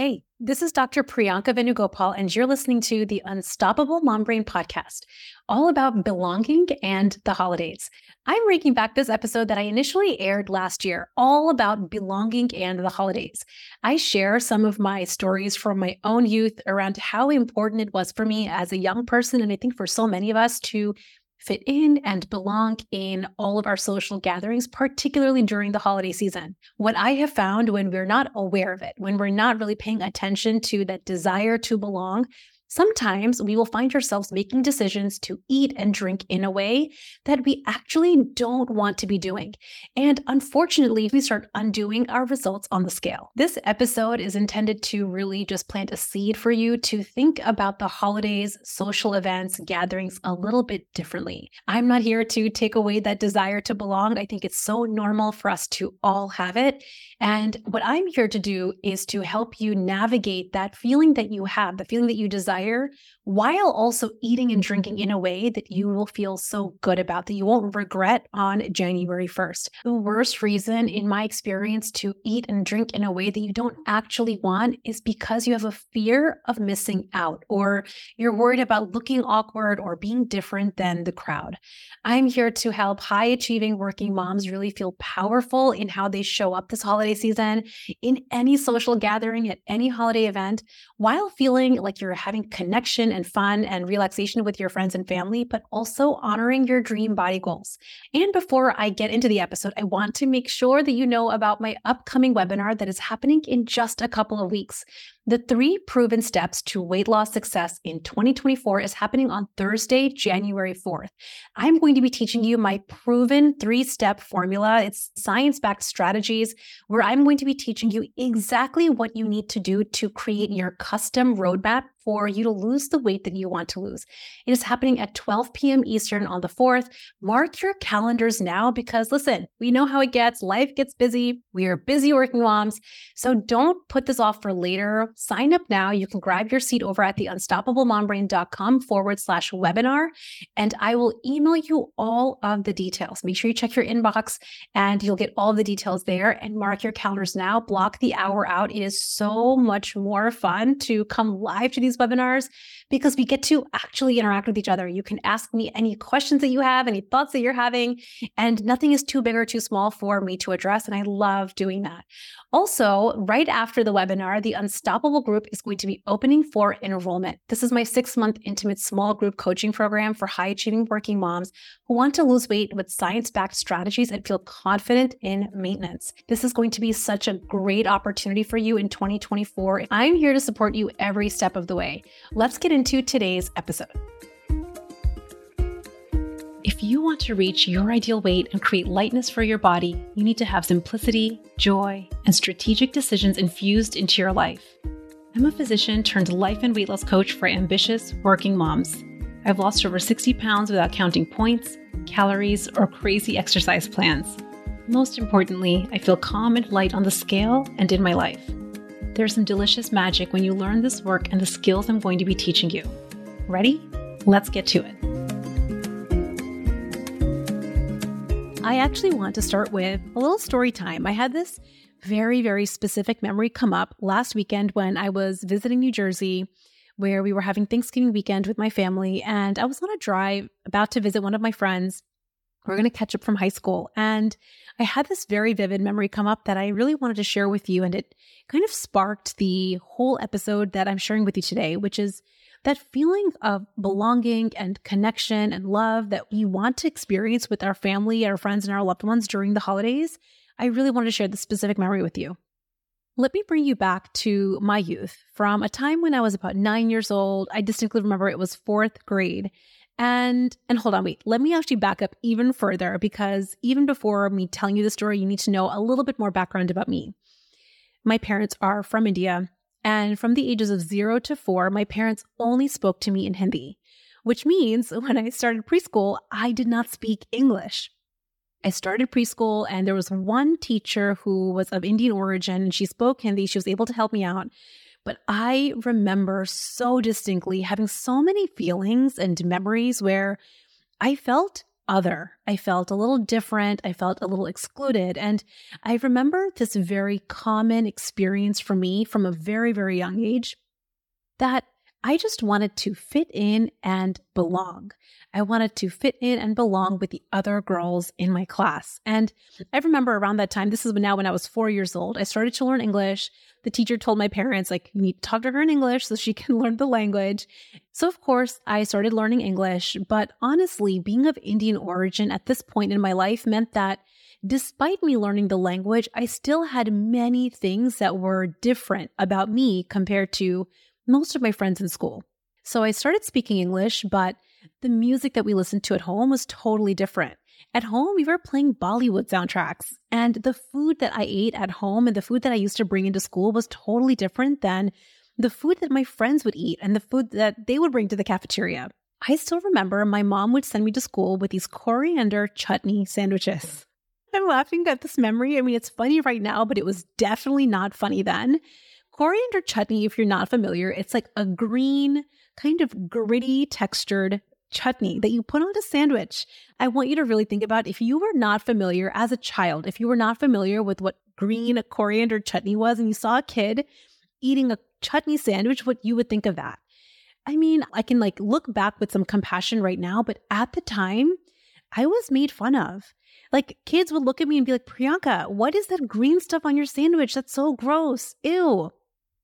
Hey, this is Dr. Priyanka Venugopal, and you're listening to the Unstoppable Mom Brain podcast, all about belonging and the holidays. I'm bringing back this episode that I initially aired last year, all about belonging and the holidays. I share some of my stories from my own youth around how important it was for me as a young person, and I think for so many of us to fit in and belong in all of our social gatherings, particularly during the holiday season. What I have found when we're not aware of it, when we're not really paying attention to that desire to belong, Sometimes we will find ourselves making decisions to eat and drink in a way that we actually don't want to be doing. And unfortunately, we start undoing our results on the scale. This episode is intended to really just plant a seed for you to think about the holidays, social events, gatherings a little bit differently. I'm not here to take away that desire to belong. I think it's so normal for us to all have it. And what I'm here to do is to help you navigate that feeling that you have, the feeling that you desire, fire while also eating and drinking in a way that you will feel so good about that you won't regret on January 1st. The worst reason, in my experience, to eat and drink in a way that you don't actually want is because you have a fear of missing out or you're worried about looking awkward or being different than the crowd. I'm here to help high achieving working moms really feel powerful in how they show up this holiday season in any social gathering at any holiday event while feeling like you're having connection and fun and relaxation with your friends and family, but also honoring your dream body goals. And before I get into the episode, I want to make sure that you know about my upcoming webinar that is happening in just a couple of weeks. The three proven steps to weight loss success in 2024 is happening on Thursday, January 4th. I'm going to be teaching you my proven three step formula. It's science backed strategies where I'm going to be teaching you exactly what you need to do to create your custom roadmap for you to lose the weight that you want to lose. It is happening at 12 p.m. Eastern on the 4th. Mark your calendars now because listen, we know how it gets. Life gets busy. We are busy working moms. So don't put this off for later. Sign up now. You can grab your seat over at the unstoppablemombrain.com forward slash webinar, and I will email you all of the details. Make sure you check your inbox and you'll get all the details there and mark your calendars now. Block the hour out. It is so much more fun to come live to these webinars because we get to actually interact with each other. You can ask me any questions that you have, any thoughts that you're having, and nothing is too big or too small for me to address. And I love doing that. Also, right after the webinar, the Unstoppable group is going to be opening for enrollment. This is my six month intimate small group coaching program for high achieving working moms who want to lose weight with science backed strategies and feel confident in maintenance. This is going to be such a great opportunity for you in 2024. I'm here to support you every step of the way. Let's get today's episode. If you want to reach your ideal weight and create lightness for your body, you need to have simplicity, joy, and strategic decisions infused into your life. I'm a physician turned life and weight loss coach for ambitious working moms. I've lost over 60 pounds without counting points, calories, or crazy exercise plans. Most importantly, I feel calm and light on the scale and in my life. There's some delicious magic when you learn this work and the skills I'm going to be teaching you. Ready? Let's get to it. I actually want to start with a little story time. I had this very, very specific memory come up last weekend when I was visiting New Jersey, where we were having Thanksgiving weekend with my family. And I was on a drive about to visit one of my friends. We are going to catch up from high school. And I had this very vivid memory come up that I really wanted to share with you. And it kind of sparked the whole episode that I'm sharing with you today, which is that feeling of belonging and connection and love that we want to experience with our family, our friends, and our loved ones during the holidays, I really wanted to share this specific memory with you. Let me bring you back to my youth from a time when I was about nine years old. I distinctly remember it was fourth grade. And and hold on, wait. Let me actually back up even further because even before me telling you the story, you need to know a little bit more background about me. My parents are from India, and from the ages of zero to four, my parents only spoke to me in Hindi, which means when I started preschool, I did not speak English. I started preschool, and there was one teacher who was of Indian origin, and she spoke Hindi. She was able to help me out. But I remember so distinctly having so many feelings and memories where I felt other. I felt a little different. I felt a little excluded. And I remember this very common experience for me from a very, very young age that I just wanted to fit in and belong. I wanted to fit in and belong with the other girls in my class. And I remember around that time, this is now when I was four years old, I started to learn English. The teacher told my parents, like, you need to talk to her in English so she can learn the language. So, of course, I started learning English. But honestly, being of Indian origin at this point in my life meant that despite me learning the language, I still had many things that were different about me compared to most of my friends in school. So I started speaking English, but the music that we listened to at home was totally different. At home, we were playing Bollywood soundtracks, and the food that I ate at home and the food that I used to bring into school was totally different than the food that my friends would eat and the food that they would bring to the cafeteria. I still remember my mom would send me to school with these coriander chutney sandwiches. I'm laughing at this memory. I mean, it's funny right now, but it was definitely not funny then. Coriander chutney, if you're not familiar, it's like a green, kind of gritty textured chutney that you put on a sandwich. I want you to really think about if you were not familiar as a child, if you were not familiar with what green coriander chutney was and you saw a kid eating a chutney sandwich, what you would think of that. I mean, I can like look back with some compassion right now, but at the time, I was made fun of. Like kids would look at me and be like, Priyanka, what is that green stuff on your sandwich? That's so gross. Ew.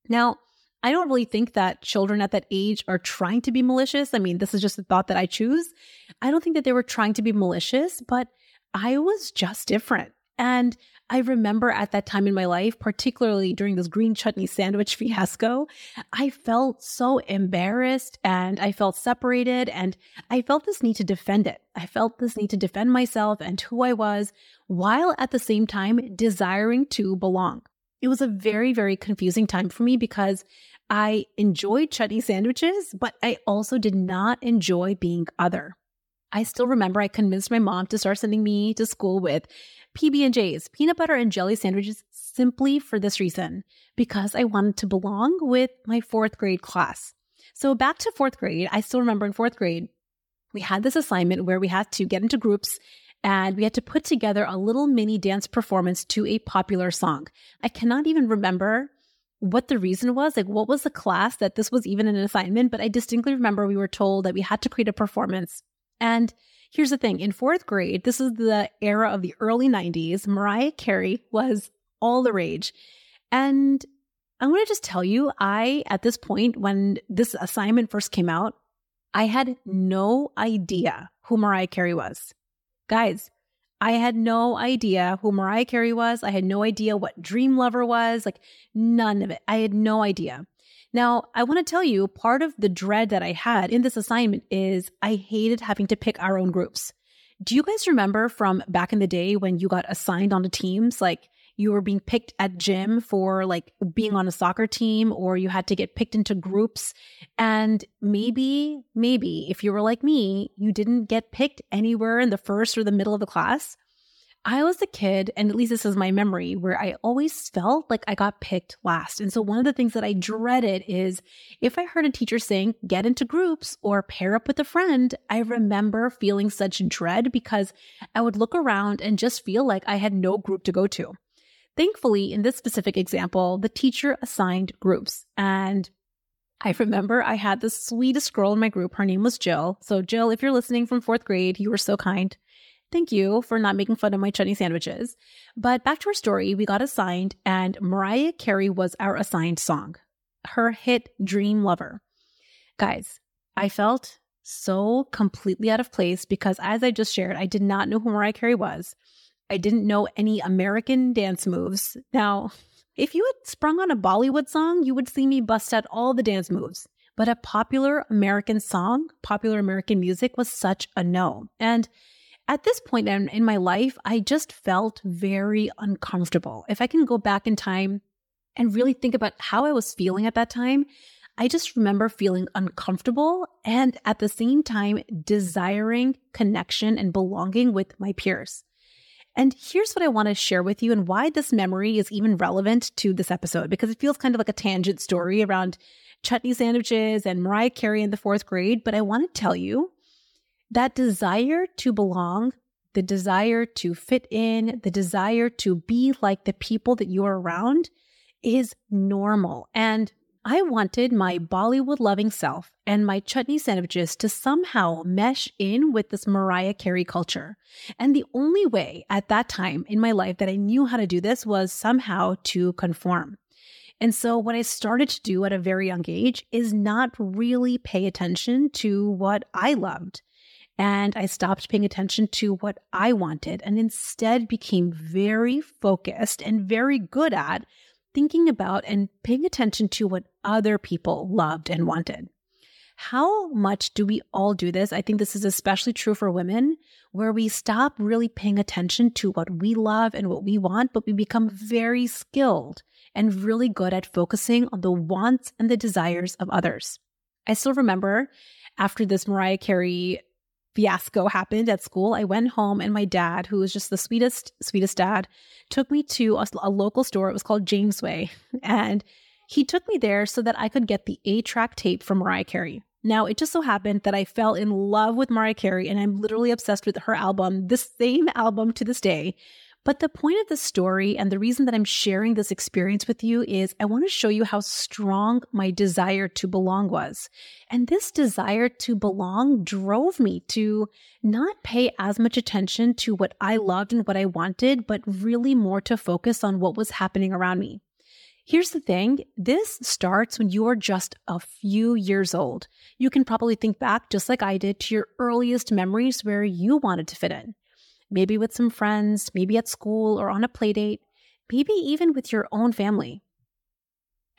Now, I don't really think that children at that age are trying to be malicious. I mean, this is just a thought that I choose. I don't think that they were trying to be malicious, but I was just different. And I remember at that time in my life, particularly during this green chutney sandwich fiasco, I felt so embarrassed and I felt separated and I felt this need to defend it. I felt this need to defend myself and who I was while at the same time desiring to belong. It was a very, very confusing time for me because I enjoyed chutney sandwiches, but I also did not enjoy being other. I still remember I convinced my mom to start sending me to school with PB&J's, peanut butter and jelly sandwiches simply for this reason, because I wanted to belong with my 4th grade class. So back to 4th grade, I still remember in 4th grade, we had this assignment where we had to get into groups and we had to put together a little mini dance performance to a popular song. I cannot even remember what the reason was, like what was the class that this was even an assignment, but I distinctly remember we were told that we had to create a performance. And here's the thing in fourth grade, this is the era of the early 90s, Mariah Carey was all the rage. And I'm going to just tell you, I, at this point, when this assignment first came out, I had no idea who Mariah Carey was. Guys, I had no idea who Mariah Carey was. I had no idea what Dream Lover was, like none of it. I had no idea. Now, I want to tell you part of the dread that I had in this assignment is I hated having to pick our own groups. Do you guys remember from back in the day when you got assigned onto teams? Like you were being picked at gym for like being mm-hmm. on a soccer team or you had to get picked into groups. And maybe, maybe if you were like me, you didn't get picked anywhere in the first or the middle of the class. I was a kid, and at least this is my memory, where I always felt like I got picked last. And so one of the things that I dreaded is if I heard a teacher saying, get into groups or pair up with a friend, I remember feeling such dread because I would look around and just feel like I had no group to go to. Thankfully, in this specific example, the teacher assigned groups. And I remember I had the sweetest girl in my group. Her name was Jill. So, Jill, if you're listening from fourth grade, you were so kind. Thank you for not making fun of my chutney sandwiches. But back to our story, we got assigned, and Mariah Carey was our assigned song, her hit Dream Lover. Guys, I felt so completely out of place because, as I just shared, I did not know who Mariah Carey was. I didn't know any American dance moves. Now, if you had sprung on a Bollywood song, you would see me bust out all the dance moves. But a popular American song, popular American music was such a no. And at this point in, my life, I just felt very uncomfortable. If I can go back in time and really think about how I was feeling at that time, I just remember feeling uncomfortable and at the same time desiring connection and belonging with my peers. And here's what I want to share with you and why this memory is even relevant to this episode, because it feels kind of like a tangent story around chutney sandwiches and Mariah Carey in the fourth grade. But I want to tell you That desire to belong, the desire to fit in, the desire to be like the people that you're around is normal. And I wanted my Bollywood loving self and my chutney sandwiches to somehow mesh in with this Mariah Carey culture. And the only way at that time in my life that I knew how to do this was somehow to conform. And so, what I started to do at a very young age is not really pay attention to what I loved. And I stopped paying attention to what I wanted and instead became very focused and very good at thinking about and paying attention to what other people loved and wanted. How much do we all do this? I think this is especially true for women, where we stop really paying attention to what we love and what we want, but we become very skilled and really good at focusing on the wants and the desires of others. I still remember after this Mariah Carey fiasco happened at school, I went home and my dad, who was just the sweetest, sweetest dad, took me to a, a local store. It was called Jamesway. And he took me there so that I could get the 8-track tape from Mariah Carey. Now, it just so happened that I fell in love with Mariah Carey and I'm literally obsessed with her album, the same album to this day. But the point of the story and the reason that I'm sharing this experience with you is I want to show you how strong my desire to belong was. And this desire to belong drove me to not pay as much attention to what I loved and what I wanted, but really more to focus on what was happening around me. Here's the thing this starts when you are just a few years old. You can probably think back, just like I did, to your earliest memories where you wanted to fit in maybe with some friends, maybe at school or on a playdate, maybe even with your own family.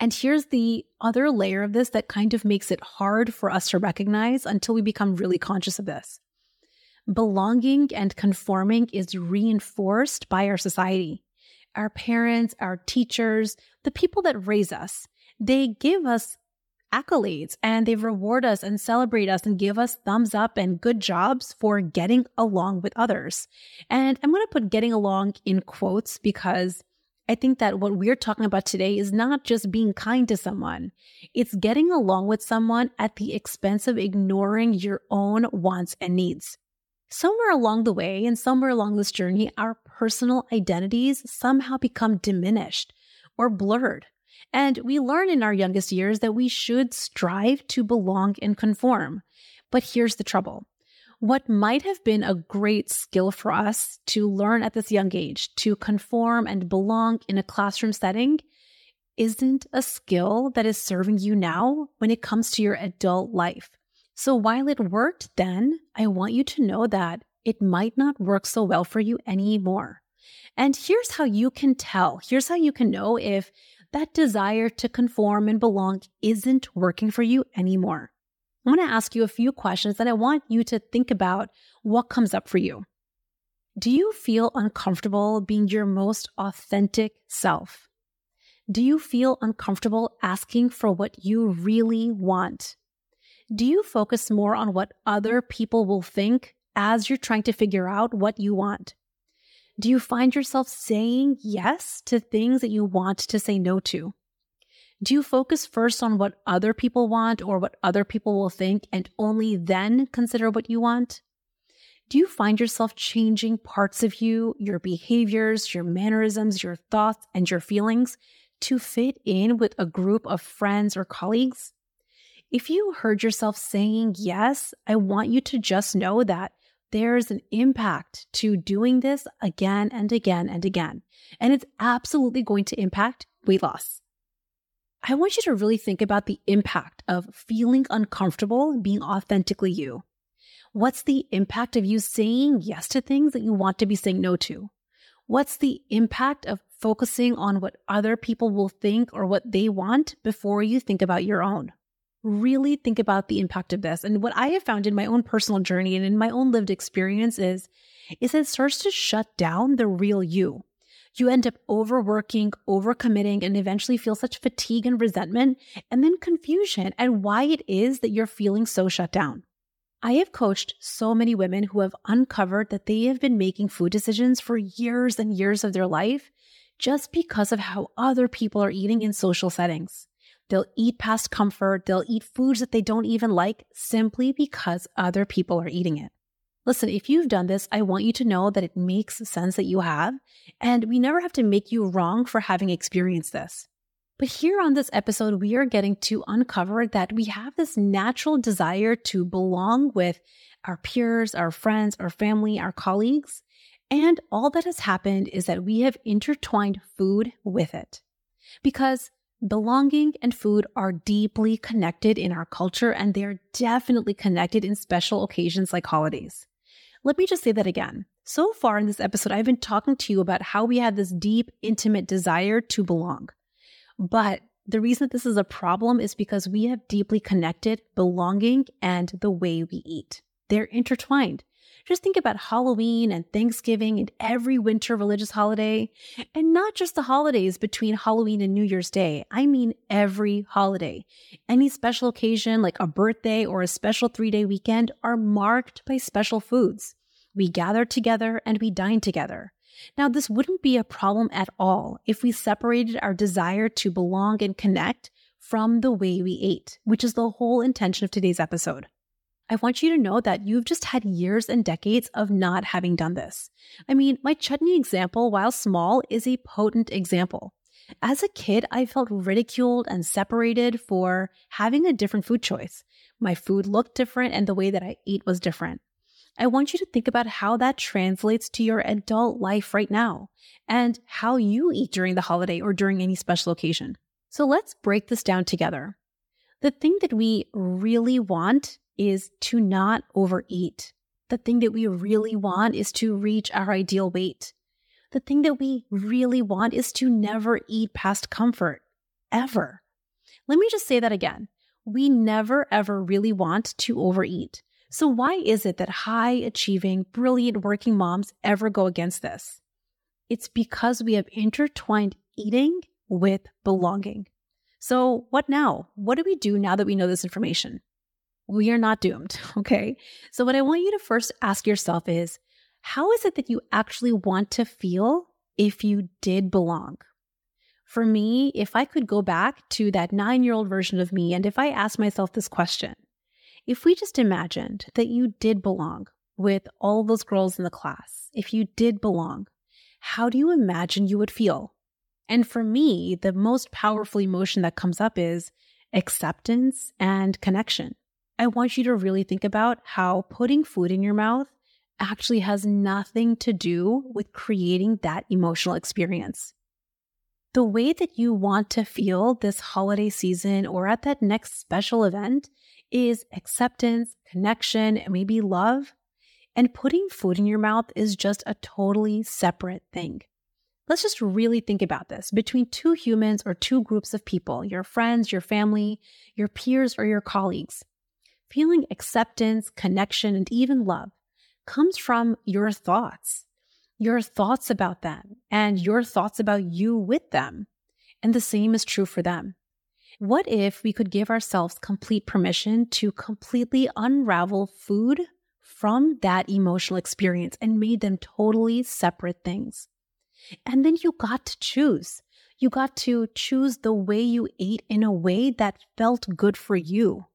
And here's the other layer of this that kind of makes it hard for us to recognize until we become really conscious of this. Belonging and conforming is reinforced by our society. Our parents, our teachers, the people that raise us, they give us accolades and they reward us and celebrate us and give us thumbs up and good jobs for getting along with others. And I'm going to put getting along in quotes because I think that what we're talking about today is not just being kind to someone, it's getting along with someone at the expense of ignoring your own wants and needs. Somewhere along the way and somewhere along this journey, our personal identities somehow become diminished or blurred. And we learn in our youngest years that we should strive to belong and conform. But here's the trouble. What might have been a great skill for us to learn at this young age, to conform and belong in a classroom setting, isn't a skill that is serving you now when it comes to your adult life. So while it worked then, I want you to know that it might not work so well for you anymore. And here's how you can tell. Here's how you can know if that desire to conform and belong isn't working for you anymore. I want to ask you a few questions and I want you to think about what comes up for you. Do you feel uncomfortable being your most authentic self? Do you feel uncomfortable asking for what you really want? Do you focus more on what other people will think as you're trying to figure out what you want? Do you find yourself saying yes to things that you want to say no to? Do you focus first on what other people want or what other people will think and only then consider what you want? Do you find yourself changing parts of you, your behaviors, your mannerisms, your thoughts, and your feelings to fit in with a group of friends or colleagues? If you heard yourself saying yes, I want you to just know that there's an impact to doing this again and again and again. And it's absolutely going to impact weight loss. I want you to really think about the impact of feeling uncomfortable being authentically you. What's the impact of you saying yes to things that you want to be saying no to? What's the impact of focusing on what other people will think or what they want before you think about your own? Really think about the impact of this. And what I have found in my own personal journey and in my own lived experience is, is it starts to shut down the real you. You end up overworking, overcommitting, and eventually feel such fatigue and resentment, and then confusion and why it is that you're feeling so shut down. I have coached so many women who have uncovered that they have been making food decisions for years and years of their life just because of how other people are eating in social settings. They'll eat past comfort. They'll eat foods that they don't even like simply because other people are eating it. Listen, if you've done this, I want you to know that it makes sense that you have, and we never have to make you wrong for having experienced this. But here on this episode, we are getting to uncover that we have this natural desire to belong with our peers, our friends, our family, our colleagues. And all that has happened is that we have intertwined food with it. Because belonging and food are deeply connected in our culture, and they're definitely connected in special occasions like holidays. Let me just say that again. So far in this episode, I've been talking to you about how we have this deep, intimate desire to belong. But the reason that this is a problem is because we have deeply connected belonging and the way we eat. They're intertwined. Just think about Halloween and Thanksgiving and every winter religious holiday. And not just the holidays between Halloween and New Year's Day. I mean, every holiday. Any special occasion, like a birthday or a special three day weekend, are marked by special foods. We gather together and we dine together. Now, this wouldn't be a problem at all if we separated our desire to belong and connect from the way we ate, which is the whole intention of today's episode. I want you to know that you've just had years and decades of not having done this. I mean, my chutney example, while small, is a potent example. As a kid, I felt ridiculed and separated for having a different food choice. My food looked different and the way that I ate was different. I want you to think about how that translates to your adult life right now and how you eat during the holiday or during any special occasion. So let's break this down together. The thing that we really want is to not overeat. The thing that we really want is to reach our ideal weight. The thing that we really want is to never eat past comfort, ever. Let me just say that again. We never ever really want to overeat. So, why is it that high achieving, brilliant working moms ever go against this? It's because we have intertwined eating with belonging. So, what now? What do we do now that we know this information? We are not doomed, okay? So, what I want you to first ask yourself is how is it that you actually want to feel if you did belong? For me, if I could go back to that nine year old version of me, and if I asked myself this question, if we just imagined that you did belong with all those girls in the class, if you did belong, how do you imagine you would feel? And for me, the most powerful emotion that comes up is acceptance and connection. I want you to really think about how putting food in your mouth actually has nothing to do with creating that emotional experience. The way that you want to feel this holiday season or at that next special event is acceptance, connection, and maybe love. And putting food in your mouth is just a totally separate thing. Let's just really think about this between two humans or two groups of people, your friends, your family, your peers, or your colleagues. Feeling acceptance, connection, and even love comes from your thoughts, your thoughts about them, and your thoughts about you with them. And the same is true for them. What if we could give ourselves complete permission to completely unravel food from that emotional experience and made them totally separate things? And then you got to choose. You got to choose the way you ate in a way that felt good for you.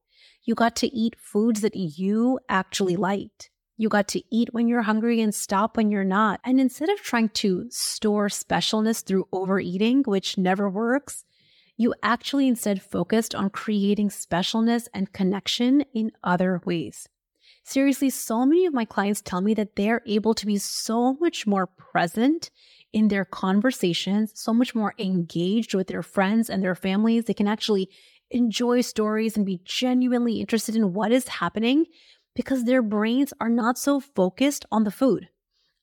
You got to eat foods that you actually liked. You got to eat when you're hungry and stop when you're not. And instead of trying to store specialness through overeating, which never works, you actually instead focused on creating specialness and connection in other ways. Seriously, so many of my clients tell me that they're able to be so much more present in their conversations, so much more engaged with their friends and their families. They can actually enjoy stories and be genuinely interested in what is happening because their brains are not so focused on the food.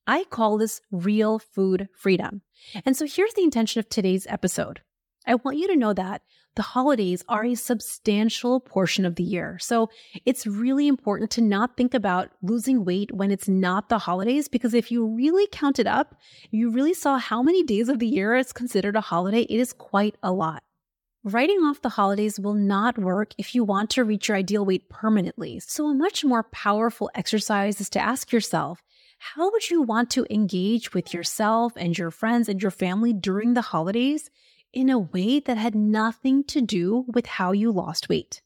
I call this real food freedom. And so here's the intention of today's episode. I want you to know that the holidays are a substantial portion of the year. So it's really important to not think about losing weight when it's not the holidays, because if you really count it up, you really saw how many days of the year it's considered a holiday. It is quite a lot. Writing off the holidays will not work if you want to reach your ideal weight permanently. So, a much more powerful exercise is to ask yourself how would you want to engage with yourself and your friends and your family during the holidays in a way that had nothing to do with how you lost weight.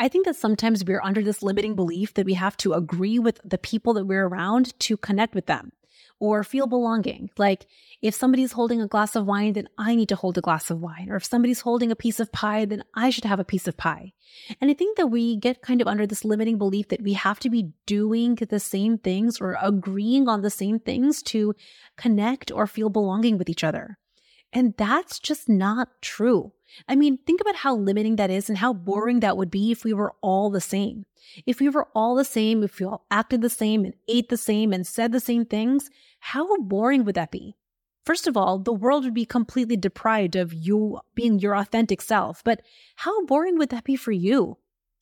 I think that sometimes we're under this limiting belief that we have to agree with the people that we're around to connect with them or feel belonging. Like if somebody's holding a glass of wine, then I need to hold a glass of wine. Or if somebody's holding a piece of pie, then I should have a piece of pie. And I think that we get kind of under this limiting belief that we have to be doing the same things or agreeing on the same things to connect or feel belonging with each other. And that's just not true. I mean, think about how limiting that is and how boring that would be if we were all the same. If we were all the same, if we all acted the same and ate the same and said the same things, how boring would that be? First of all, the world would be completely deprived of you being your authentic self. But how boring would that be for you?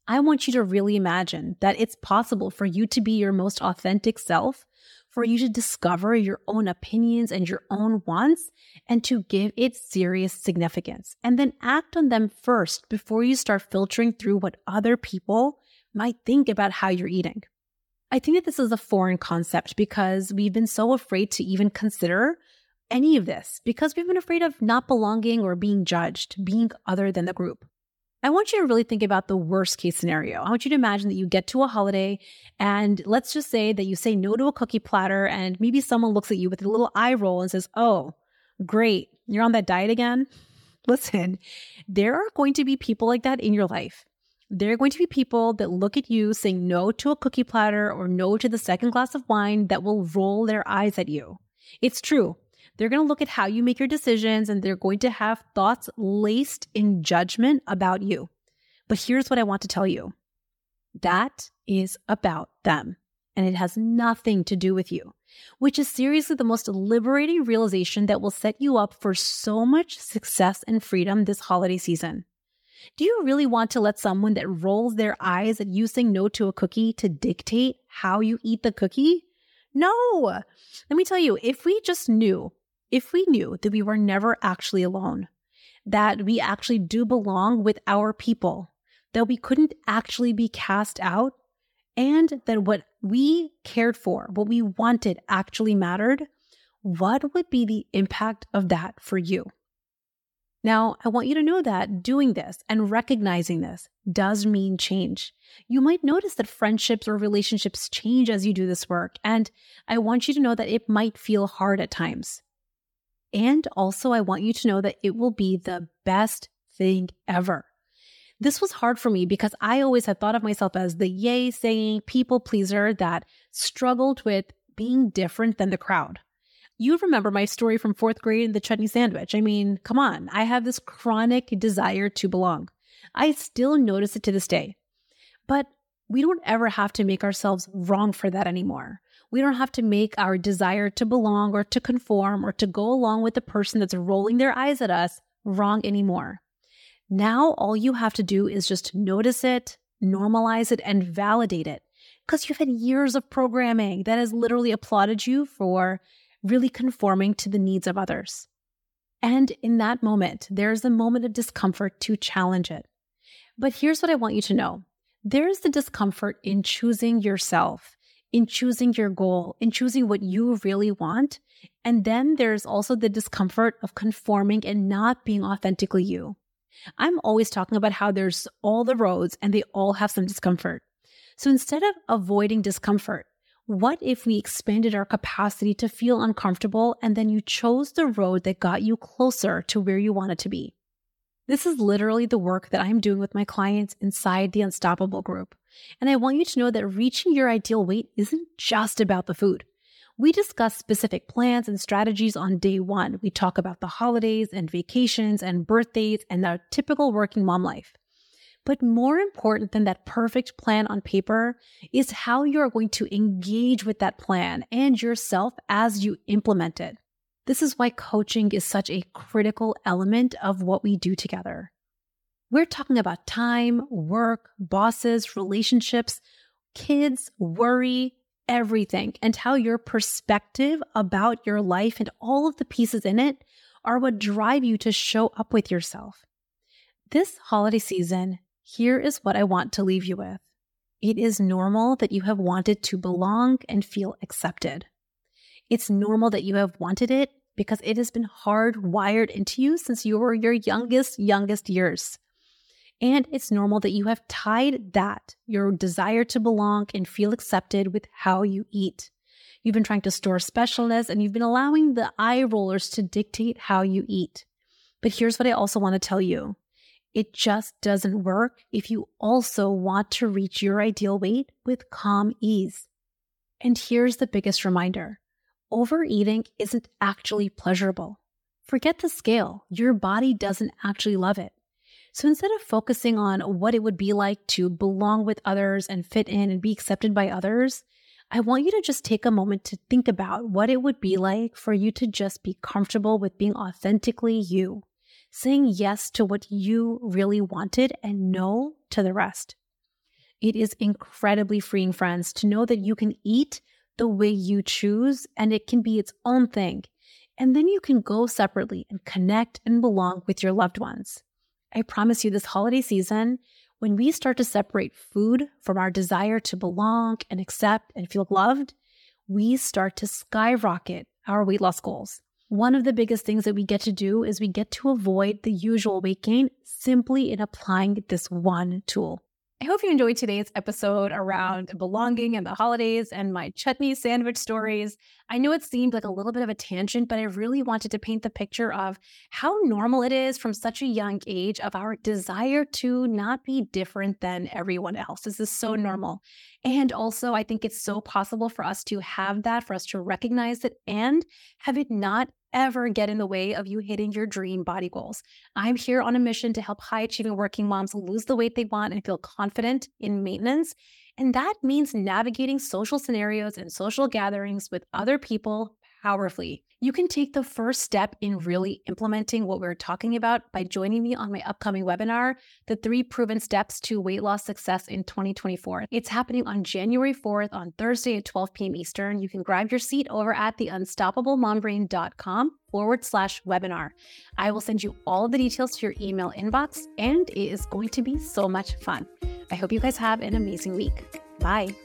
I want you to really imagine that it's possible for you to be your most authentic self for you to discover your own opinions and your own wants and to give it serious significance and then act on them first before you start filtering through what other people might think about how you're eating. I think that this is a foreign concept because we've been so afraid to even consider any of this because we've been afraid of not belonging or being judged, being other than the group. I want you to really think about the worst case scenario. I want you to imagine that you get to a holiday and let's just say that you say no to a cookie platter and maybe someone looks at you with a little eye roll and says, Oh, great, you're on that diet again. Listen, there are going to be people like that in your life. There are going to be people that look at you saying no to a cookie platter or no to the second glass of wine that will roll their eyes at you. It's true. They're going to look at how you make your decisions and they're going to have thoughts laced in judgment about you. But here's what I want to tell you that is about them, and it has nothing to do with you, which is seriously the most liberating realization that will set you up for so much success and freedom this holiday season. Do you really want to let someone that rolls their eyes at you saying no to a cookie to dictate how you eat the cookie? No. Let me tell you, if we just knew if we knew that we were never actually alone, that we actually do belong with our people, that we couldn't actually be cast out, and that what we cared for, what we wanted actually mattered, what would be the impact of that for you? Now, I want you to know that doing this and recognizing this does mean change. You might notice that friendships or relationships change as you do this work, and I want you to know that it might feel hard at times. And also, I want you to know that it will be the best thing ever. This was hard for me because I always had thought of myself as the yay saying people pleaser that struggled with being different than the crowd. You remember my story from fourth grade and the chutney sandwich. I mean, come on, I have this chronic desire to belong. I still notice it to this day. But we don't ever have to make ourselves wrong for that anymore. We don't have to make our desire to belong or to conform or to go along with the person that's rolling their eyes at us wrong anymore. Now, all you have to do is just notice it, normalize it, and validate it. Because you've had years of programming that has literally applauded you for really conforming to the needs of others. And in that moment, there's a moment of discomfort to challenge it. But here's what I want you to know there's the discomfort in choosing yourself in choosing your goal, in choosing what you really want. And then there's also the discomfort of conforming and not being authentically you. I'm always talking about how there's all the roads and they all have some discomfort. So instead of avoiding discomfort, what if we expanded our capacity to feel uncomfortable and then you chose the road that got you closer to where you wanted to be? This is literally the work that I'm doing with my clients inside the Unstoppable group. And I want you to know that reaching your ideal weight isn't just about the food. We discuss specific plans and strategies on day one. We talk about the holidays and vacations and birthdays and our typical working mom life. But more important than that perfect plan on paper is how you're going to engage with that plan and yourself as you implement it. This is why coaching is such a critical element of what we do together. We're talking about time, work, bosses, relationships, kids, worry, everything, and how your perspective about your life and all of the pieces in it are what drive you to show up with yourself. This holiday season, here is what I want to leave you with. It is normal that you have wanted to belong and feel accepted. It's normal that you have wanted it because it has been hardwired into you since you were your youngest, youngest years. And it's normal that you have tied that, your desire to belong and feel accepted, with how you eat. You've been trying to store specialness and you've been allowing the eye rollers to dictate how you eat. But here's what I also want to tell you it just doesn't work if you also want to reach your ideal weight with calm ease. And here's the biggest reminder overeating isn't actually pleasurable. Forget the scale, your body doesn't actually love it. So instead of focusing on what it would be like to belong with others and fit in and be accepted by others, I want you to just take a moment to think about what it would be like for you to just be comfortable with being authentically you, saying yes to what you really wanted and no to the rest. It is incredibly freeing, friends, to know that you can eat the way you choose and it can be its own thing. And then you can go separately and connect and belong with your loved ones. I promise you, this holiday season, when we start to separate food from our desire to belong and accept and feel loved, we start to skyrocket our weight loss goals. One of the biggest things that we get to do is we get to avoid the usual weight gain simply in applying this one tool. I hope you enjoyed today's episode around belonging and the holidays and my chutney sandwich stories. I know it seemed like a little bit of a tangent, but I really wanted to paint the picture of how normal it is from such a young age of our desire to not be different than everyone else. This is so mm-hmm. normal. And also, I think it's so possible for us to have that, for us to recognize it and have it not ever get in the way of you hitting your dream body goals. I'm here on a mission to help high achieving working moms lose the weight they want and feel confident in maintenance. And that means navigating social scenarios and social gatherings with other people powerfully. You can take the first step in really implementing what we're talking about by joining me on my upcoming webinar, The Three Proven Steps to Weight Loss Success in 2024. It's happening on January 4th on Thursday at 12 p.m. Eastern. You can grab your seat over at theunstoppablemombrain.com forward slash webinar. I will send you all the details to your email inbox, and it is going to be so much fun. I hope you guys have an amazing week. Bye.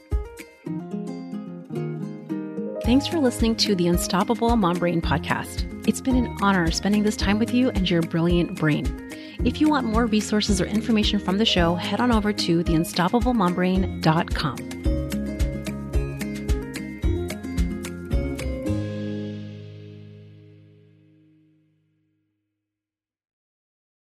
Thanks for listening to the Unstoppable Mom Brain podcast. It's been an honor spending this time with you and your brilliant brain. If you want more resources or information from the show, head on over to theunstoppablemombrain.com.